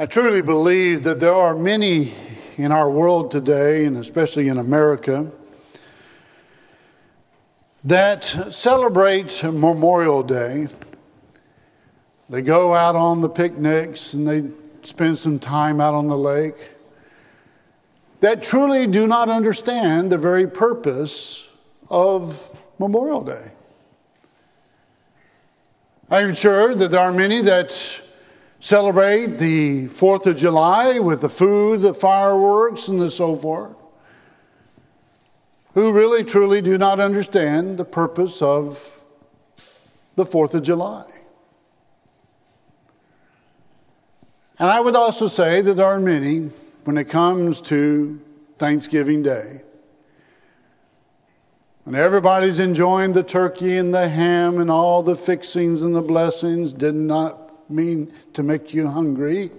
I truly believe that there are many in our world today, and especially in America, that celebrate Memorial Day. They go out on the picnics and they spend some time out on the lake. That truly do not understand the very purpose of Memorial Day. I'm sure that there are many that celebrate the 4th of July with the food, the fireworks, and the so forth, who really truly do not understand the purpose of the 4th of July. And I would also say that there are many, when it comes to Thanksgiving Day, when everybody's enjoying the turkey and the ham and all the fixings and the blessings, did not mean to make you hungry.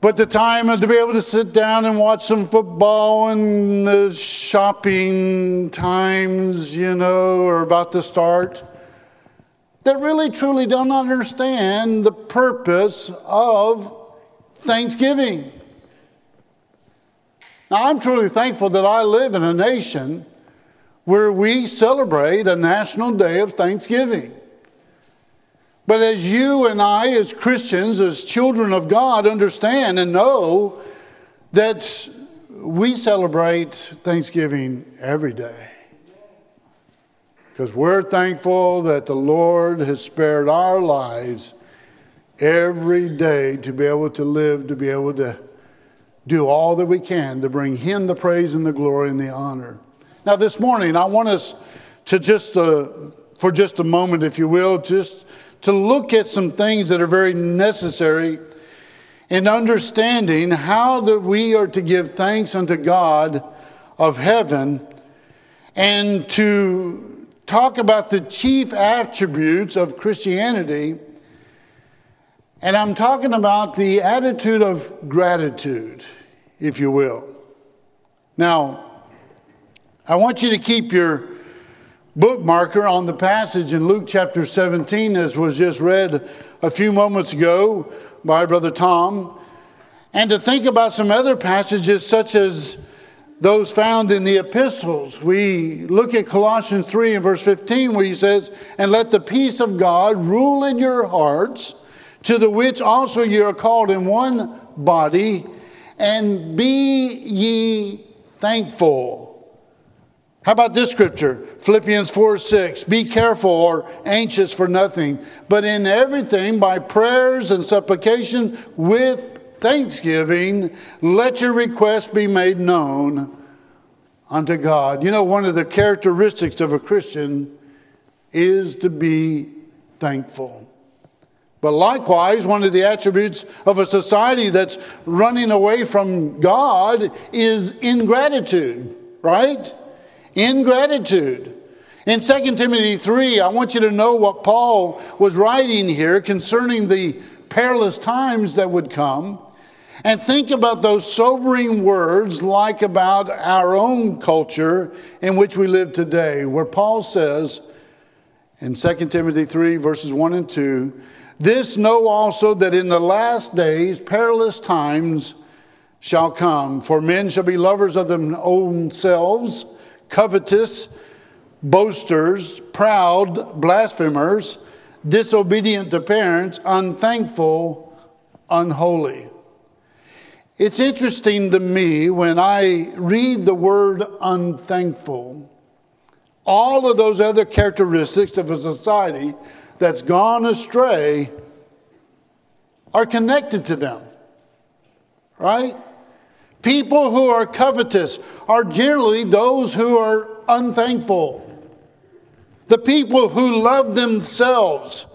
But the time to be able to sit down and watch some football and the shopping times, you know, are about to start, that really truly don't understand the purpose of Thanksgiving. Now, I'm truly thankful that I live in a nation where we celebrate a national day of Thanksgiving. But as you and I, as Christians, as children of God, understand and know that we celebrate Thanksgiving every day. Because we're thankful that the Lord has spared our lives every day to be able to live, to be able to do all that we can to bring Him the praise and the glory and the honor. Now, this morning, I want us to just, uh, for just a moment, if you will, just to look at some things that are very necessary in understanding how that we are to give thanks unto God of heaven and to talk about the chief attributes of Christianity. And I'm talking about the attitude of gratitude, if you will. Now, I want you to keep your bookmarker on the passage in Luke chapter 17, as was just read a few moments ago by Brother Tom, and to think about some other passages such as those found in the epistles. We look at Colossians 3 and verse 15, where he says, And let the peace of God rule in your hearts, to the which also ye are called in one body, and be ye thankful. How about this scripture? Philippians 4 6. Be careful or anxious for nothing, but in everything by prayers and supplication with thanksgiving, let your requests be made known unto God. You know, one of the characteristics of a Christian is to be thankful. But likewise, one of the attributes of a society that's running away from God is ingratitude, right? Ingratitude. In 2 Timothy 3, I want you to know what Paul was writing here concerning the perilous times that would come. And think about those sobering words, like about our own culture in which we live today, where Paul says in 2 Timothy 3, verses 1 and 2, This know also that in the last days perilous times shall come, for men shall be lovers of their own selves covetous, boasters, proud, blasphemers, disobedient to parents, unthankful, unholy. It's interesting to me when I read the word unthankful, all of those other characteristics of a society that's gone astray are connected to them, right? People who are covetous are generally those who are unthankful. The people who love themselves,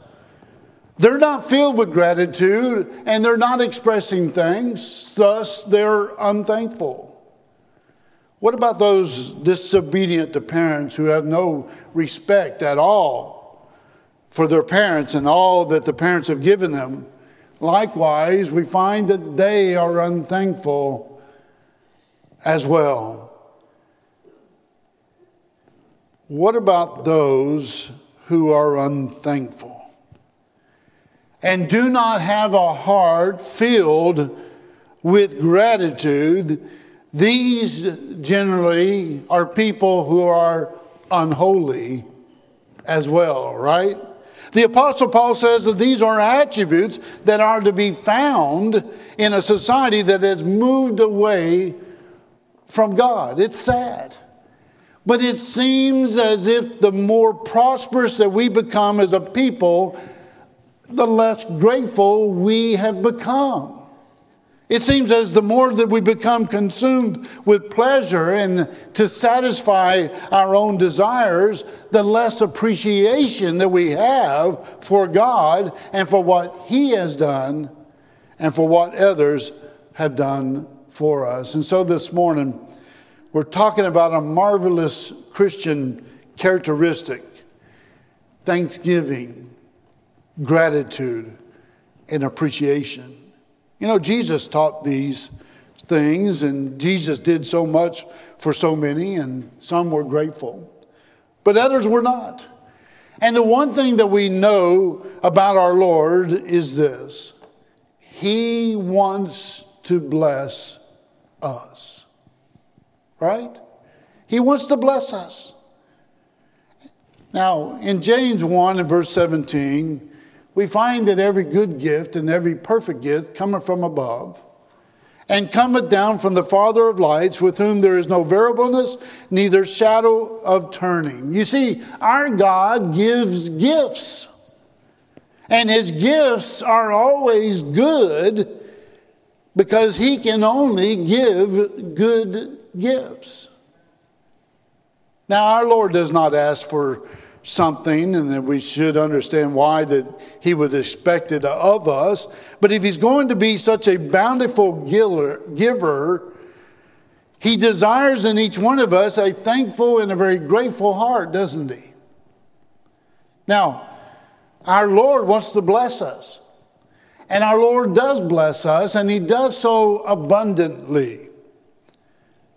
they're not filled with gratitude and they're not expressing thanks, thus, they're unthankful. What about those disobedient to parents who have no respect at all for their parents and all that the parents have given them? Likewise, we find that they are unthankful as well. What about those who are unthankful? and do not have a heart filled with gratitude, these generally are people who are unholy as well, right? The Apostle Paul says that these are attributes that are to be found in a society that has moved away from God. It's sad. But it seems as if the more prosperous that we become as a people, the less grateful we have become. It seems as the more that we become consumed with pleasure and to satisfy our own desires, the less appreciation that we have for God and for what He has done and for what others have done for us. And so this morning, we're talking about a marvelous Christian characteristic thanksgiving, gratitude, and appreciation. You know, Jesus taught these things, and Jesus did so much for so many, and some were grateful, but others were not. And the one thing that we know about our Lord is this He wants to bless us, right? He wants to bless us. Now, in James 1 and verse 17, we find that every good gift and every perfect gift cometh from above and cometh down from the Father of lights, with whom there is no variableness, neither shadow of turning. You see, our God gives gifts, and his gifts are always good because he can only give good gifts. Now, our Lord does not ask for something and we should understand why that he would expect it of us. But if he's going to be such a bountiful giver, he desires in each one of us a thankful and a very grateful heart, doesn't he? Now, our Lord wants to bless us. And our Lord does bless us, and he does so abundantly.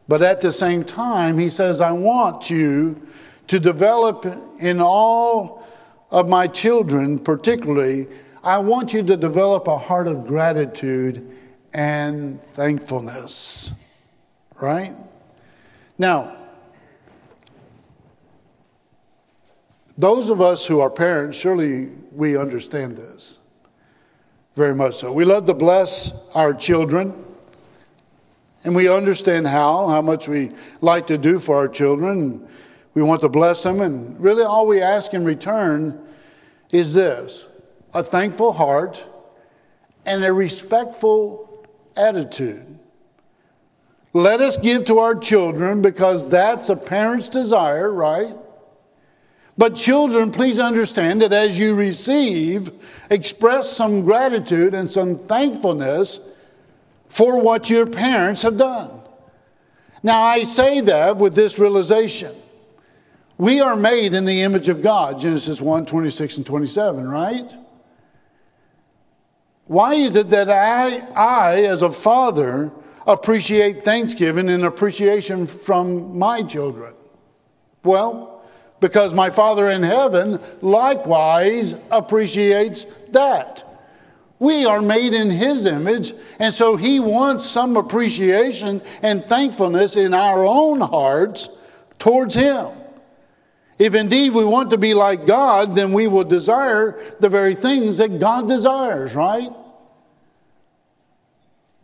But at the same time, he says, I want you to develop in all of my children, particularly, I want you to develop a heart of gratitude and thankfulness. Right? Now, those of us who are parents, surely we understand this very much so. We love to bless our children. And we understand how, how much we like to do for our children. We want to bless them, and really all we ask in return is this a thankful heart and a respectful attitude. Let us give to our children because that's a parent's desire, right? But children, please understand that as you receive, express some gratitude and some thankfulness for what your parents have done. Now, I say that with this realization we are made in the image of God, Genesis 1 26 and 27, right? Why is it that I, I, as a father, appreciate Thanksgiving and appreciation from my children? Well, because my Father in heaven likewise appreciates that. We are made in His image, and so He wants some appreciation and thankfulness in our own hearts towards Him. If indeed we want to be like God, then we will desire the very things that God desires, right?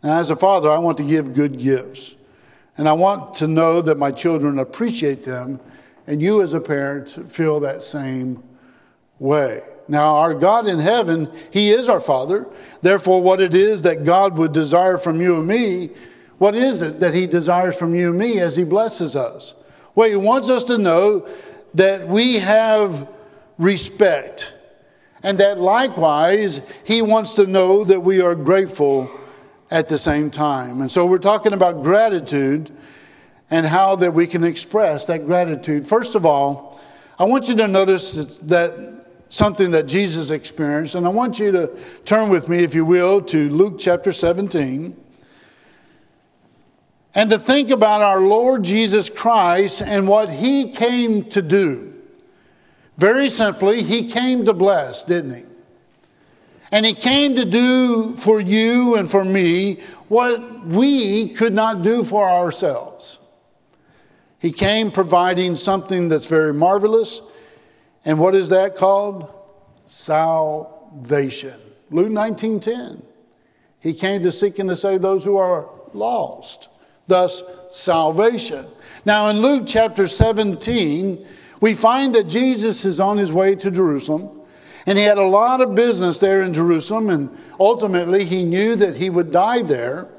Now, as a father, I want to give good gifts. And I want to know that my children appreciate them, and you as a parent feel that same way. Now, our God in heaven, He is our Father. Therefore, what it is that God would desire from you and me, what is it that He desires from you and me as He blesses us? Well, He wants us to know that we have respect, and that likewise, He wants to know that we are grateful at the same time. And so we're talking about gratitude and how that we can express that gratitude. First of all, I want you to notice that something that Jesus experienced, and I want you to turn with me, if you will, to Luke chapter 17 and to think about our Lord Jesus Christ and what he came to do. Very simply, he came to bless, didn't he? And he came to do for you and for me what we could not do for ourselves. He came providing something that's very marvelous. And what is that called? Salvation. Luke 19:10. He came to seek and to save those who are lost. Thus, salvation. Now, in Luke chapter 17, we find that Jesus is on his way to Jerusalem. And he had a lot of business there in Jerusalem, and ultimately he knew that he would die there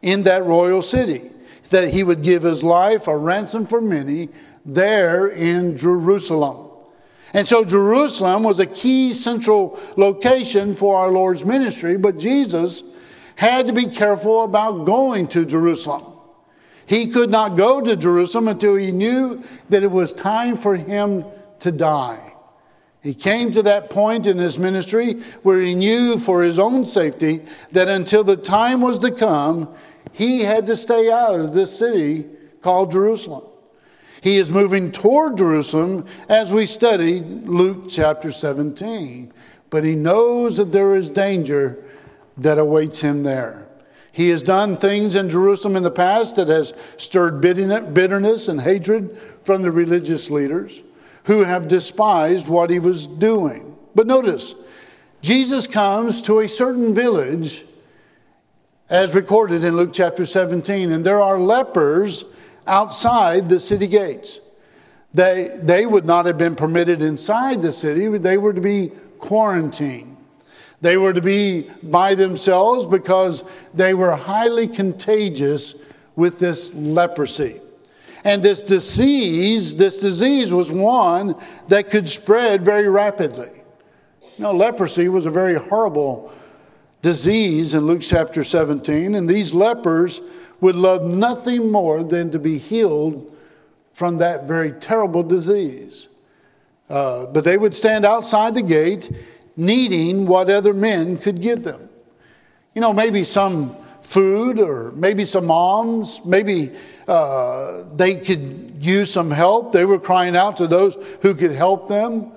in that royal city, that he would give his life a ransom for many there in Jerusalem. And so Jerusalem was a key central location for our Lord's ministry, but Jesus had to be careful about going to Jerusalem. He could not go to Jerusalem until he knew that it was time for him to die. He came to that point in his ministry where he knew for his own safety that until the time was to come, he had to stay out of this city called Jerusalem. He is moving toward Jerusalem as we study Luke chapter 17, but he knows that there is danger that awaits him there. He has done things in Jerusalem in the past that has stirred bitterness and hatred from the religious leaders who have despised what he was doing. But notice, Jesus comes to a certain village, as recorded in Luke chapter 17, and there are lepers outside the city gates. They, they would not have been permitted inside the city, they were to be quarantined. They were to be by themselves because they were highly contagious with this leprosy. And this disease, this disease was one that could spread very rapidly. Know, leprosy was a very horrible disease in Luke chapter 17, and these lepers would love nothing more than to be healed from that very terrible disease. Uh, but they would stand outside the gate needing what other men could give them. You know, maybe some food or maybe some alms, maybe uh, they could use some help. They were crying out to those who could help them.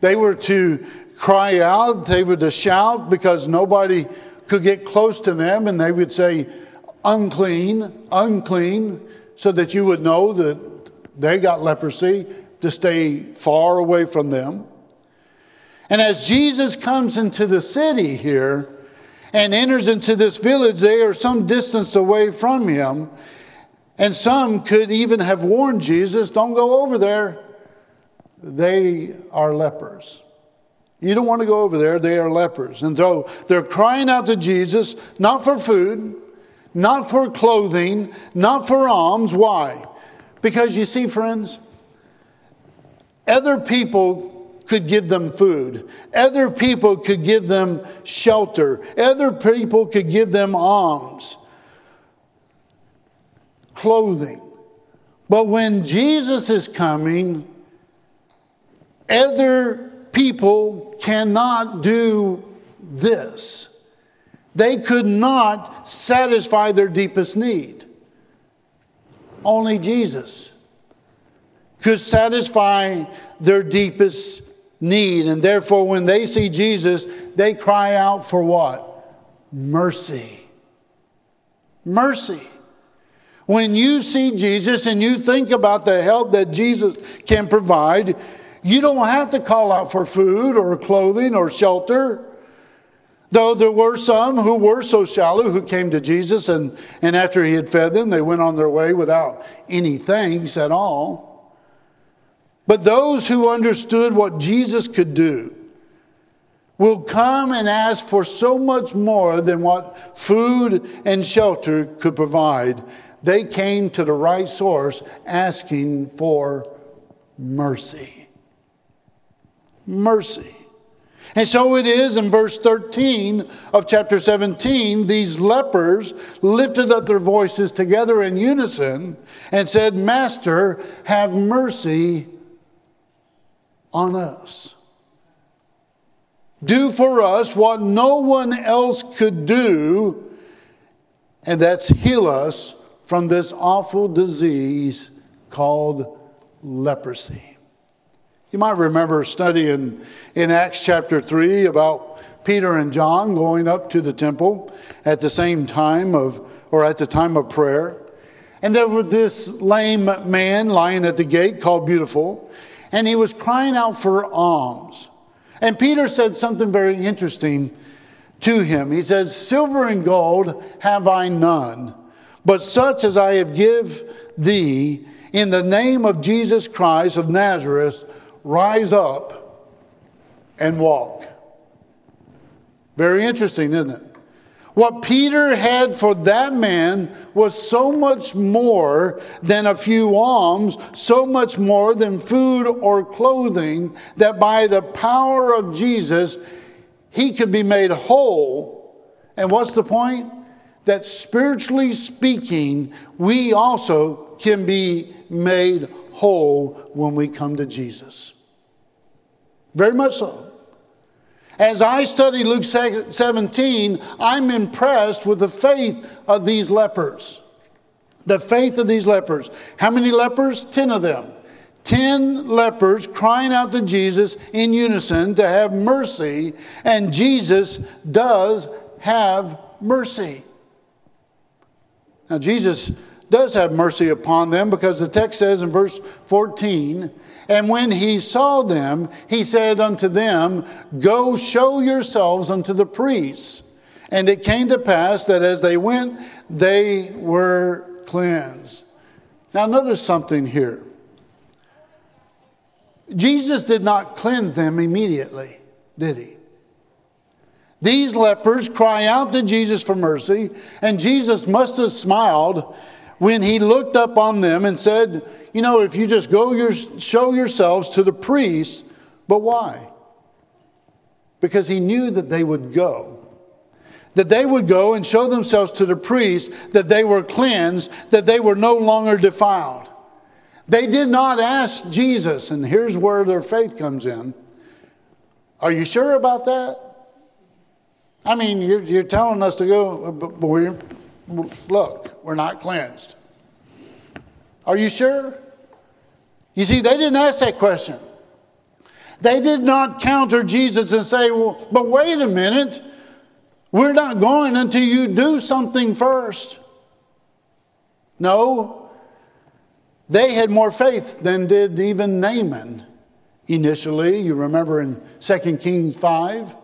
They were to cry out, they to shout because nobody could get close to them, and they would say, unclean, unclean, so that you would know that they got leprosy, to stay far away from them. And as Jesus comes into the city here and enters into this village, they are some distance away from him. And some could even have warned Jesus, don't go over there. They are lepers. You don't want to go over there, they are lepers. And so they're crying out to Jesus, not for food, not for clothing, not for alms. Why? Because you see, friends, other people could give them food. Other people could give them shelter. Other people could give them alms clothing. But when Jesus is coming, other people cannot do this. They could not satisfy their deepest need. Only Jesus could satisfy their deepest need. And therefore, when they see Jesus, they cry out for what? Mercy. Mercy. When you see Jesus and you think about the help that Jesus can provide, you don't have to call out for food or clothing or shelter. Though there were some who were so shallow who came to Jesus, and, and after he had fed them, they went on their way without any thanks at all. But those who understood what Jesus could do will come and ask for so much more than what food and shelter could provide they came to the right source asking for mercy. Mercy. And so it is in verse 13 of chapter 17, these lepers lifted up their voices together in unison and said, Master, have mercy on us. Do for us what no one else could do, and that's heal us from this awful disease called leprosy. You might remember studying in Acts chapter 3 about Peter and John going up to the temple at the same time of, or at the time of prayer. And there was this lame man lying at the gate called Beautiful, and he was crying out for alms. And Peter said something very interesting to him. He says, Silver and gold have I none, but such as I have give thee in the name of Jesus Christ of Nazareth, rise up and walk. Very interesting, isn't it? What Peter had for that man was so much more than a few alms, so much more than food or clothing, that by the power of Jesus, he could be made whole. And what's the point? That spiritually speaking, we also can be made whole when we come to Jesus. Very much so. As I study Luke 17, I'm impressed with the faith of these lepers. The faith of these lepers. How many lepers? Ten of them. Ten lepers crying out to Jesus in unison to have mercy, and Jesus does have mercy. Now, Jesus does have mercy upon them because the text says in verse 14, and when he saw them, he said unto them, Go show yourselves unto the priests. And it came to pass that as they went, they were cleansed. Now, notice something here. Jesus did not cleanse them immediately, did he? These lepers cry out to Jesus for mercy, and Jesus must have smiled when he looked up on them and said, You know, if you just go your, show yourselves to the priest, but why? Because he knew that they would go. That they would go and show themselves to the priest, that they were cleansed, that they were no longer defiled. They did not ask Jesus, and here's where their faith comes in. Are you sure about that? I mean, you're, you're telling us to go, uh, but we're, look, we're not cleansed. Are you sure? You see, they didn't ask that question. They did not counter Jesus and say, well, but wait a minute. We're not going until you do something first. No, they had more faith than did even Naaman initially. You remember in 2 Kings 5,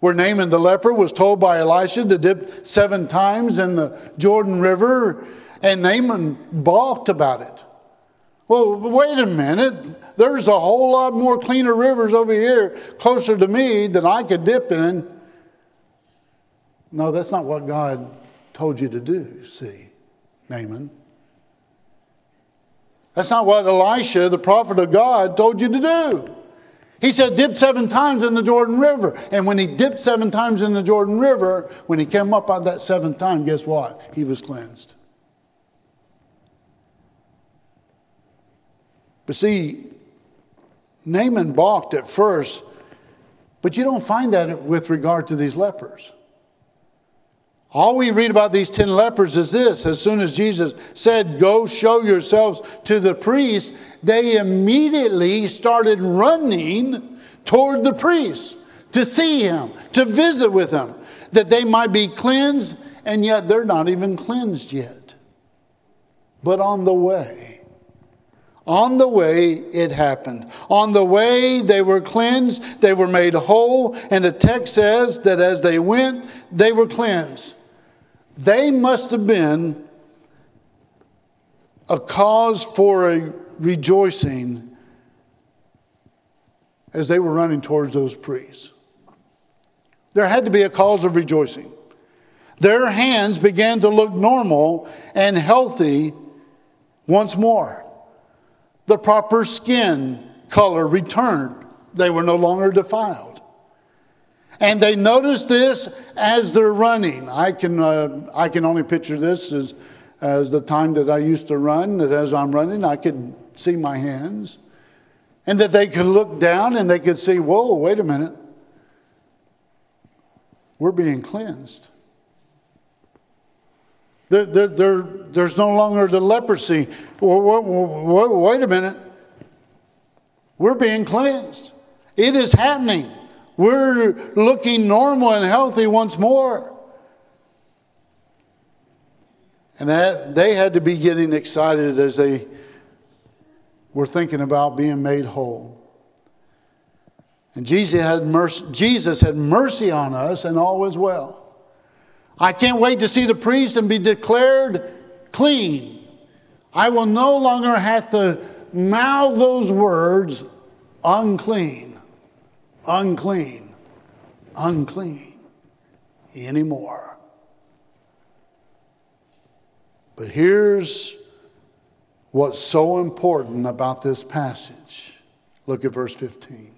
where Naaman the leper was told by Elisha to dip seven times in the Jordan River, and Naaman balked about it. Well, wait a minute. There's a whole lot more cleaner rivers over here closer to me that I could dip in. No, that's not what God told you to do, see, Naaman. That's not what Elisha, the prophet of God, told you to do. He said, dip seven times in the Jordan River. And when he dipped seven times in the Jordan River, when he came up on that seventh time, guess what? He was cleansed. But see, Naaman balked at first, but you don't find that with regard to these lepers. All we read about these 10 lepers is this as soon as Jesus said, Go show yourselves to the priest, they immediately started running toward the priest to see him, to visit with him, that they might be cleansed, and yet they're not even cleansed yet. But on the way, on the way, it happened. On the way, they were cleansed, they were made whole, and the text says that as they went, they were cleansed. They must have been a cause for a rejoicing as they were running towards those priests. There had to be a cause of rejoicing. Their hands began to look normal and healthy once more. The proper skin color returned. They were no longer defiled. And they notice this as they're running. I can, uh, I can only picture this as, as the time that I used to run, that as I'm running, I could see my hands. And that they could look down and they could see, whoa, wait a minute. We're being cleansed. There, there, there, there's no longer the leprosy. Wait, wait a minute. We're being cleansed. It is happening. We're looking normal and healthy once more. And that they had to be getting excited as they were thinking about being made whole. And Jesus had mercy, Jesus had mercy on us, and all was well. I can't wait to see the priest and be declared clean. I will no longer have to mouth those words unclean, unclean, unclean anymore. But here's what's so important about this passage. Look at verse 15.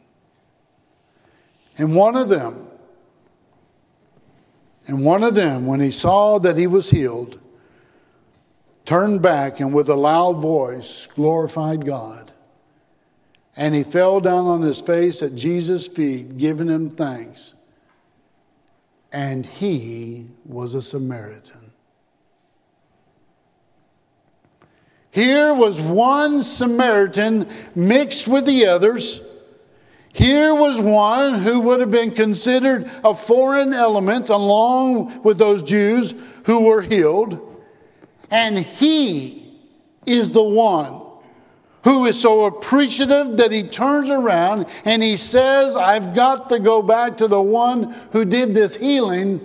And one of them, and one of them, when he saw that he was healed, turned back and with a loud voice glorified God. And he fell down on his face at Jesus' feet, giving him thanks. And he was a Samaritan. Here was one Samaritan mixed with the others. Here was one who would have been considered a foreign element along with those Jews who were healed. And he is the one who is so appreciative that he turns around and he says, I've got to go back to the one who did this healing,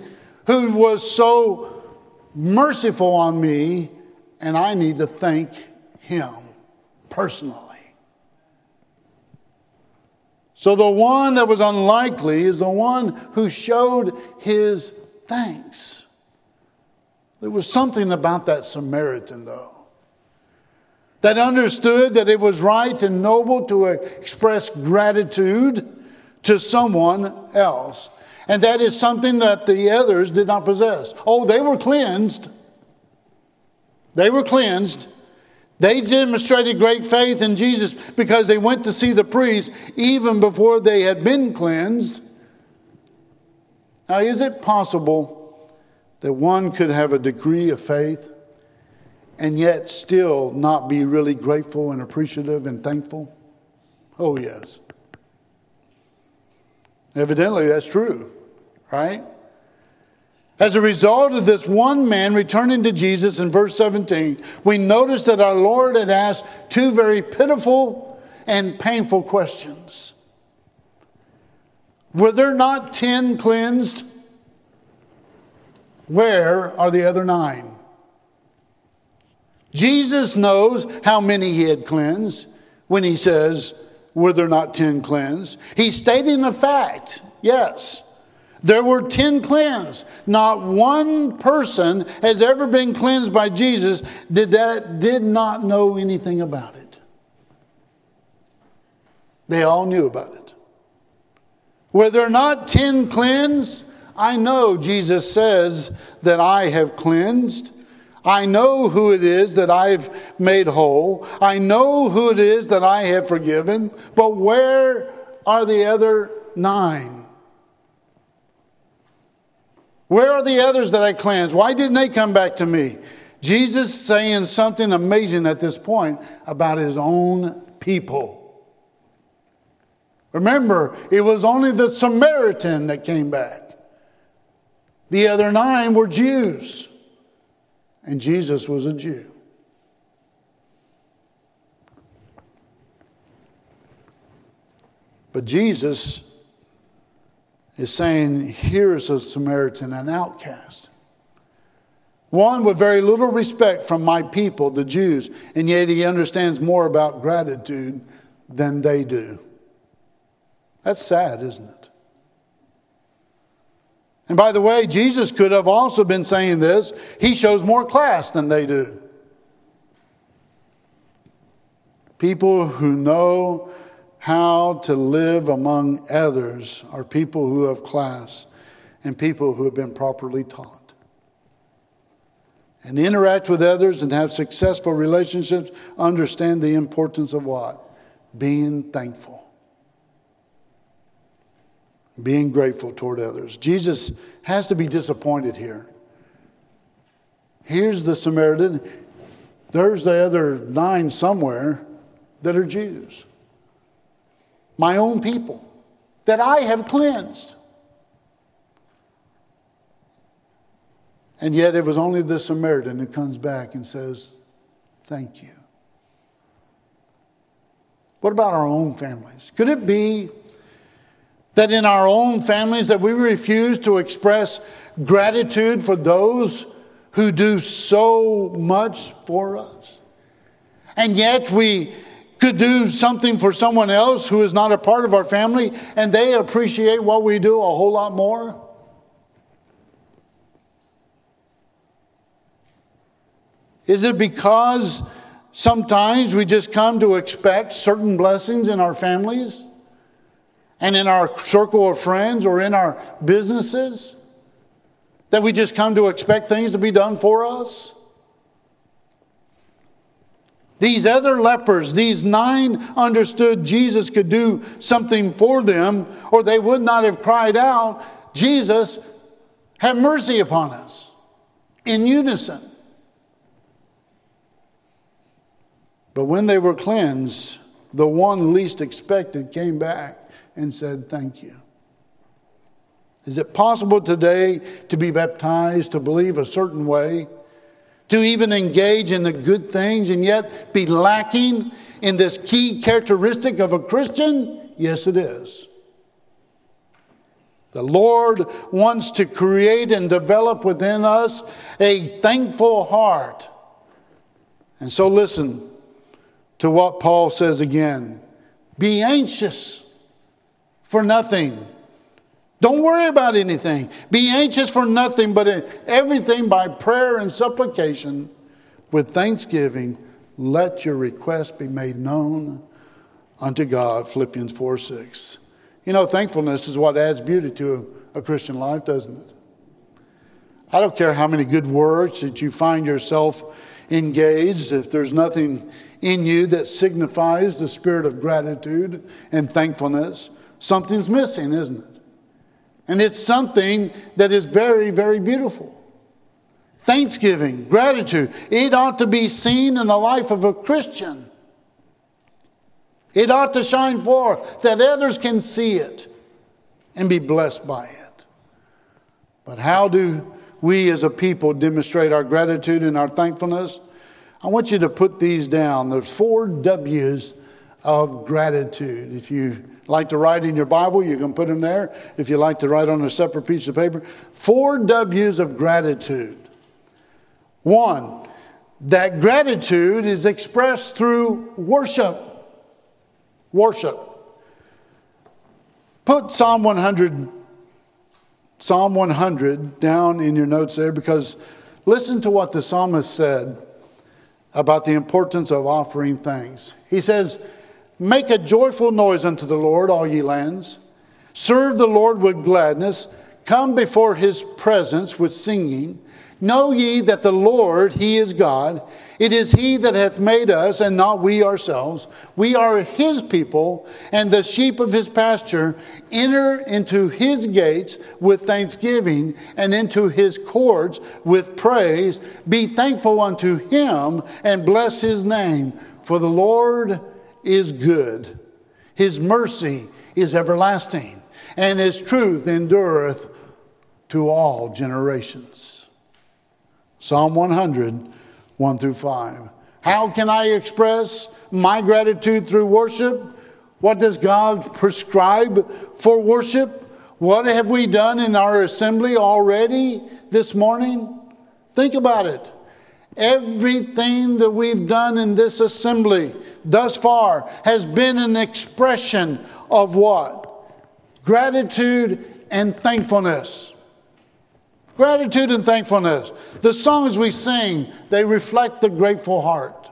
who was so merciful on me and I need to thank him personally. So the one that was unlikely is the one who showed his thanks. There was something about that Samaritan, though, that understood that it was right and noble to express gratitude to someone else. And that is something that the others did not possess. Oh, they were cleansed, they were cleansed. They demonstrated great faith in Jesus because they went to see the priest even before they had been cleansed. Now, is it possible that one could have a degree of faith and yet still not be really grateful and appreciative and thankful? Oh, yes. Evidently, that's true, right? As a result of this one man returning to Jesus in verse 17, we notice that our Lord had asked two very pitiful and painful questions. Were there not 10 cleansed? Where are the other nine? Jesus knows how many he had cleansed when he says, Were there not 10 cleansed? He's stating a fact, yes. There were 10 cleansed. Not one person has ever been cleansed by Jesus did that did not know anything about it. They all knew about it. Were there not 10 cleansed? I know Jesus says that I have cleansed. I know who it is that I've made whole. I know who it is that I have forgiven. But where are the other nine? Where are the others that I cleansed? Why didn't they come back to me? Jesus saying something amazing at this point about his own people. Remember, it was only the Samaritan that came back. The other nine were Jews, and Jesus was a Jew. But Jesus is saying, Here is a Samaritan, an outcast. One with very little respect from my people, the Jews, and yet he understands more about gratitude than they do. That's sad, isn't it? And by the way, Jesus could have also been saying this. He shows more class than they do. People who know how to live among others are people who have class and people who have been properly taught. And interact with others and have successful relationships, understand the importance of what? Being thankful. Being grateful toward others. Jesus has to be disappointed here. Here's the Samaritan. There's the other nine somewhere that are Jews my own people. that I have cleansed. And yet it was only the Samaritan who comes back and says, Thank you. What about our own families? Could it be that in our own families that we refuse to express gratitude for those who do so much for us? And yet we could do something for someone else who is not a part of our family and they appreciate what we do a whole lot more? Is it because sometimes we just come to expect certain blessings in our families and in our circle of friends or in our businesses? That we just come to expect things to be done for us? These other lepers, these nine understood Jesus could do something for them, or they would not have cried out, Jesus, have mercy upon us, in unison. But when they were cleansed, the one least expected came back and said, Thank you. Is it possible today to be baptized, to believe a certain way, to even engage in the good things and yet be lacking in this key characteristic of a Christian? Yes, it is. The Lord wants to create and develop within us a thankful heart. And so, listen, to what Paul says again be anxious for nothing. Don't worry about anything. Be anxious for nothing, but in everything by prayer and supplication with thanksgiving, let your request be made known unto God. Philippians 4 6. You know, thankfulness is what adds beauty to a Christian life, doesn't it? I don't care how many good works that you find yourself engaged, if there's nothing in you that signifies the spirit of gratitude and thankfulness, something's missing, isn't it? And it's something that is very, very beautiful. Thanksgiving, gratitude, it ought to be seen in the life of a Christian. It ought to shine forth that others can see it and be blessed by it. But how do we as a people demonstrate our gratitude and our thankfulness? I want you to put these down. There's four W's of gratitude. If you like to write in your Bible, you can put them there. If you like to write on a separate piece of paper, four W's of gratitude. One, that gratitude is expressed through worship. Worship. Put Psalm 100 Psalm 100 down in your notes there because listen to what the psalmist said about the importance of offering thanks. He says, Make a joyful noise unto the Lord, all ye lands. Serve the Lord with gladness. Come before his presence with singing. Know ye that the Lord, he is God. It is he that hath made us, and not we ourselves. We are his people, and the sheep of his pasture. Enter into his gates with thanksgiving, and into his courts with praise. Be thankful unto him, and bless his name. For the Lord is good, his mercy is everlasting, and his truth endureth to all generations. Psalm 100, 1 through 5. How can I express my gratitude through worship? What does God prescribe for worship? What have we done in our assembly already this morning? Think about it. Everything that we've done in this assembly thus far has been an expression of what? Gratitude and thankfulness. Gratitude and thankfulness. The songs we sing, they reflect the grateful heart.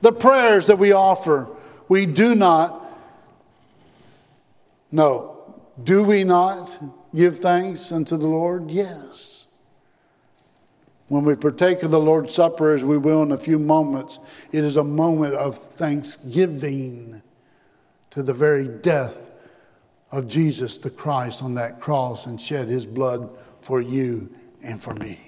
The prayers that we offer, we do not, no, do we not give thanks unto the Lord? Yes. When we partake of the Lord's Supper, as we will in a few moments, it is a moment of thanksgiving to the very death of Jesus the Christ on that cross and shed his blood for you and for me.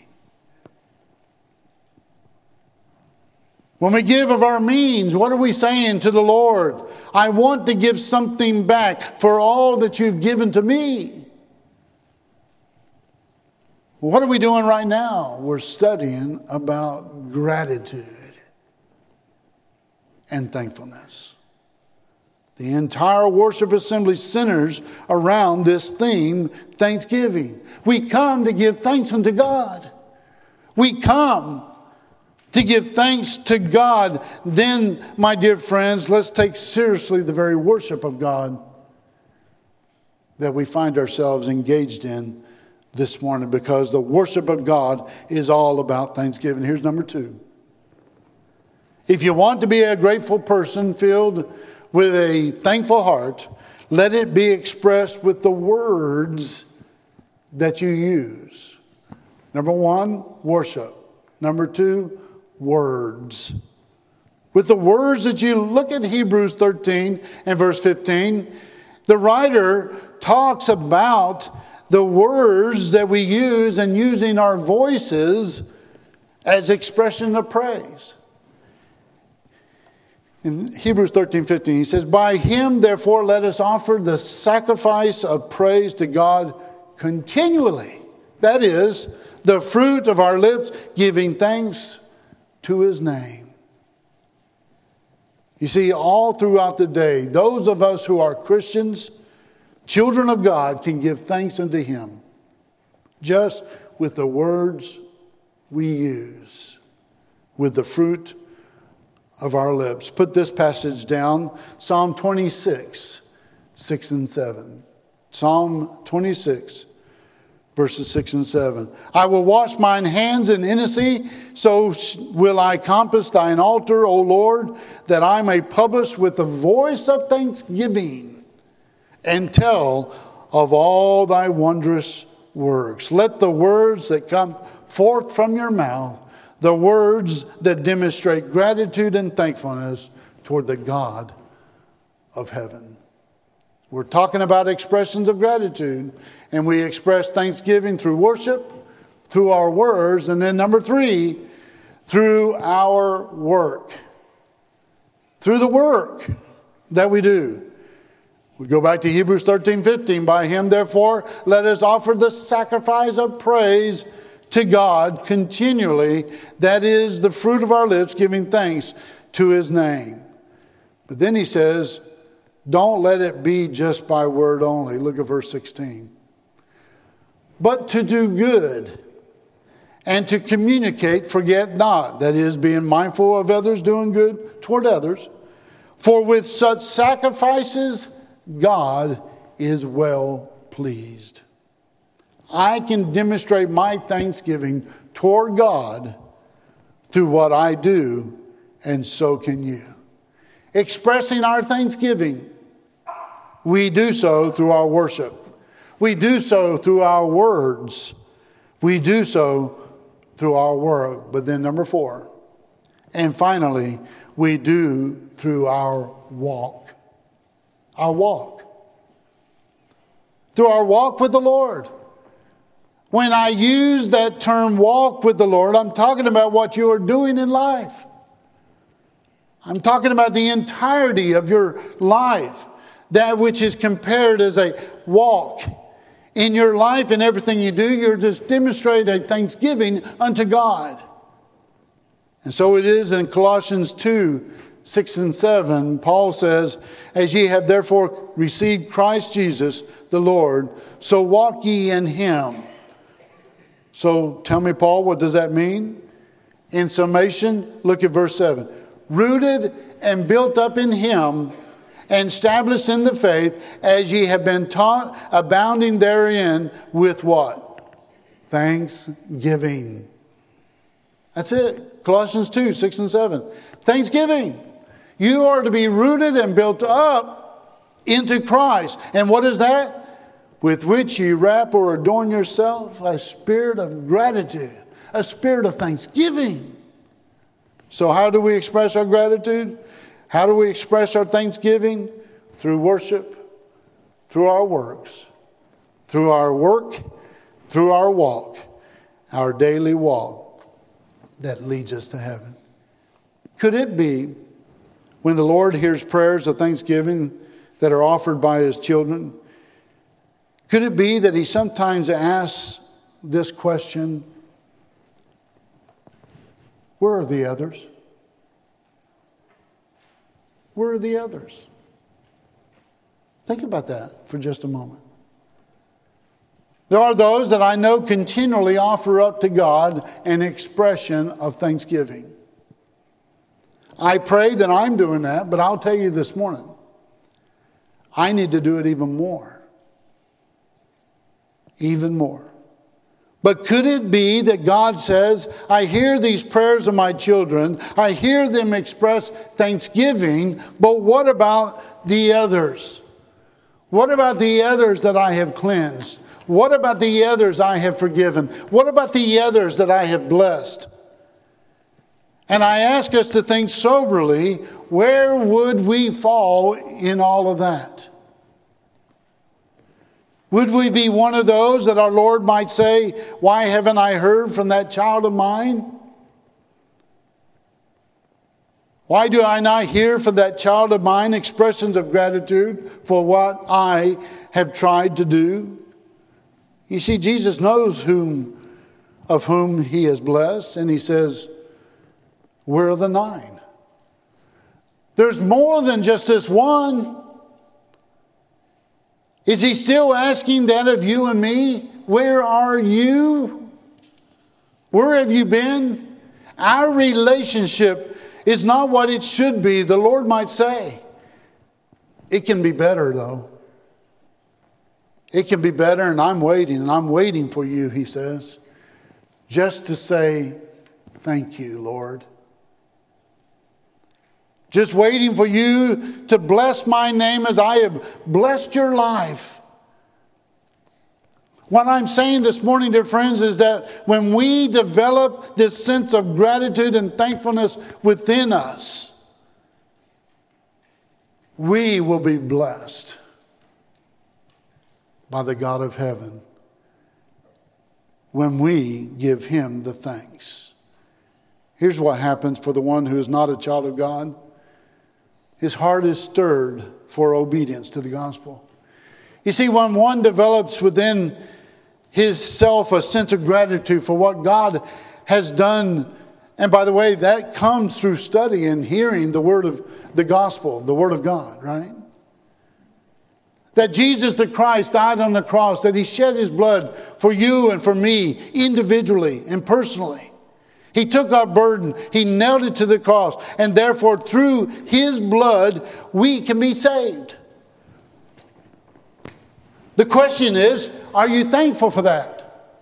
When we give of our means, what are we saying to the Lord? I want to give something back for all that you've given to me. What are we doing right now? We're studying about gratitude and thankfulness. The entire worship assembly centers around this theme, thanksgiving. We come to give thanks unto God. We come to give thanks to God. Then, my dear friends, let's take seriously the very worship of God that we find ourselves engaged in this morning because the worship of God is all about thanksgiving. Here's number two. If you want to be a grateful person filled with a thankful heart, let it be expressed with the words that you use. Number one, worship. Number two, words. With the words that you look at Hebrews 13 and verse 15, the writer talks about the words that we use and using our voices as expression of praise. In Hebrews 13 15, he says, By him, therefore, let us offer the sacrifice of praise to God continually. That is, the fruit of our lips, giving thanks to his name. You see, all throughout the day, those of us who are Christians, children of God, can give thanks unto him just with the words we use, with the fruit of our lips. Put this passage down Psalm 26, 6 and 7. Psalm 26, verses 6 and 7. I will wash mine hands in innocency, so will I compass thine altar, O Lord, that I may publish with the voice of thanksgiving and tell of all thy wondrous works. Let the words that come forth from your mouth, the words that demonstrate gratitude and thankfulness toward the God of heaven. We're talking about expressions of gratitude, and we express thanksgiving through worship, through our words, and then number three, through our work. Through the work that we do. We go back to Hebrews 13 15. By him, therefore, let us offer the sacrifice of praise to God continually. That is the fruit of our lips, giving thanks to his name. But then he says, don't let it be just by word only. Look at verse 16. But to do good and to communicate, forget not. That is, being mindful of others, doing good toward others. For with such sacrifices, God is well pleased. I can demonstrate my thanksgiving toward God through what I do, and so can you. Expressing our thanksgiving we do so through our worship. We do so through our words. We do so through our work. But then, number four, and finally, we do through our walk. Our walk. Through our walk with the Lord. When I use that term walk with the Lord, I'm talking about what you are doing in life. I'm talking about the entirety of your life that which is compared as a walk. In your life and everything you do, you're just demonstrating thanksgiving unto God. And so it is in Colossians 2 6 and 7. Paul says, As ye have therefore received Christ Jesus the Lord, so walk ye in him. So tell me, Paul, what does that mean? In summation, look at verse 7. Rooted and built up in him and established in the faith as ye have been taught, abounding therein with what? Thanksgiving. That's it. Colossians 2 6 and 7. Thanksgiving. You are to be rooted and built up into Christ. And what is that? With which ye wrap or adorn yourself a spirit of gratitude, a spirit of thanksgiving. So, how do we express our gratitude? How do we express our thanksgiving? Through worship, through our works, through our work, through our walk, our daily walk that leads us to heaven. Could it be when the Lord hears prayers of thanksgiving that are offered by his children? Could it be that he sometimes asks this question Where are the others? Where are the others? Think about that for just a moment. There are those that I know continually offer up to God an expression of thanksgiving. I pray that I'm doing that, but I'll tell you this morning, I need to do it even more. Even more. But could it be that God says, I hear these prayers of my children, I hear them express thanksgiving, but what about the others? What about the others that I have cleansed? What about the others I have forgiven? What about the others that I have blessed? And I ask us to think soberly where would we fall in all of that? Would we be one of those that our Lord might say, Why haven't I heard from that child of mine? Why do I not hear from that child of mine expressions of gratitude for what I have tried to do? You see, Jesus knows whom of whom he is blessed, and he says, Where are the nine? There's more than just this one. Is he still asking that of you and me? Where are you? Where have you been? Our relationship is not what it should be, the Lord might say. It can be better, though. It can be better, and I'm waiting, and I'm waiting for you, he says, just to say, Thank you, Lord. Just waiting for you to bless my name as I have blessed your life. What I'm saying this morning, dear friends, is that when we develop this sense of gratitude and thankfulness within us, we will be blessed by the God of heaven when we give him the thanks. Here's what happens for the one who is not a child of God his heart is stirred for obedience to the gospel. You see, when one develops within his self a sense of gratitude for what God has done, and by the way, that comes through study and hearing the word of the gospel, the word of God, right? That Jesus the Christ died on the cross, that he shed his blood for you and for me individually and personally. He took our burden, He nailed it to the cross, and therefore, through His blood, we can be saved. The question is are you thankful for that?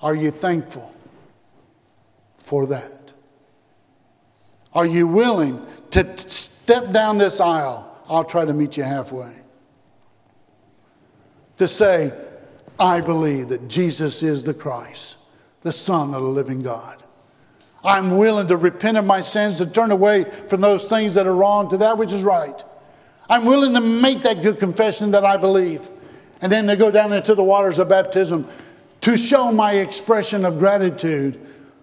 Are you thankful for that? Are you willing to step down this aisle? I'll try to meet you halfway. To say, I believe that Jesus is the Christ, the Son of the living God. I'm willing to repent of my sins, to turn away from those things that are wrong to that which is right. I'm willing to make that good confession that I believe. And then to go down into the waters of baptism to show my expression of gratitude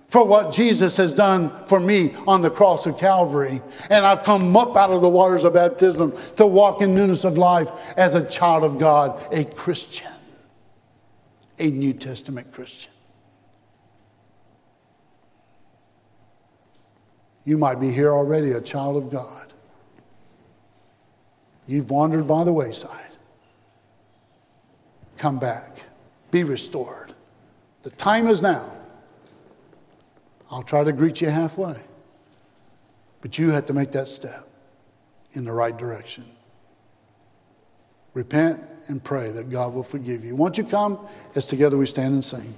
for what Jesus has done for me on the cross of Calvary. And I've come up out of the waters of baptism to walk in newness of life as a child of God, a Christian a New Testament Christian. You might be here already, a child of God. You've wandered by the wayside. Come back, be restored. The time is now. I'll try to greet you halfway, but you have to make that step in the right direction. Repent and pray that God will forgive you. Won't you come as together we stand and sing?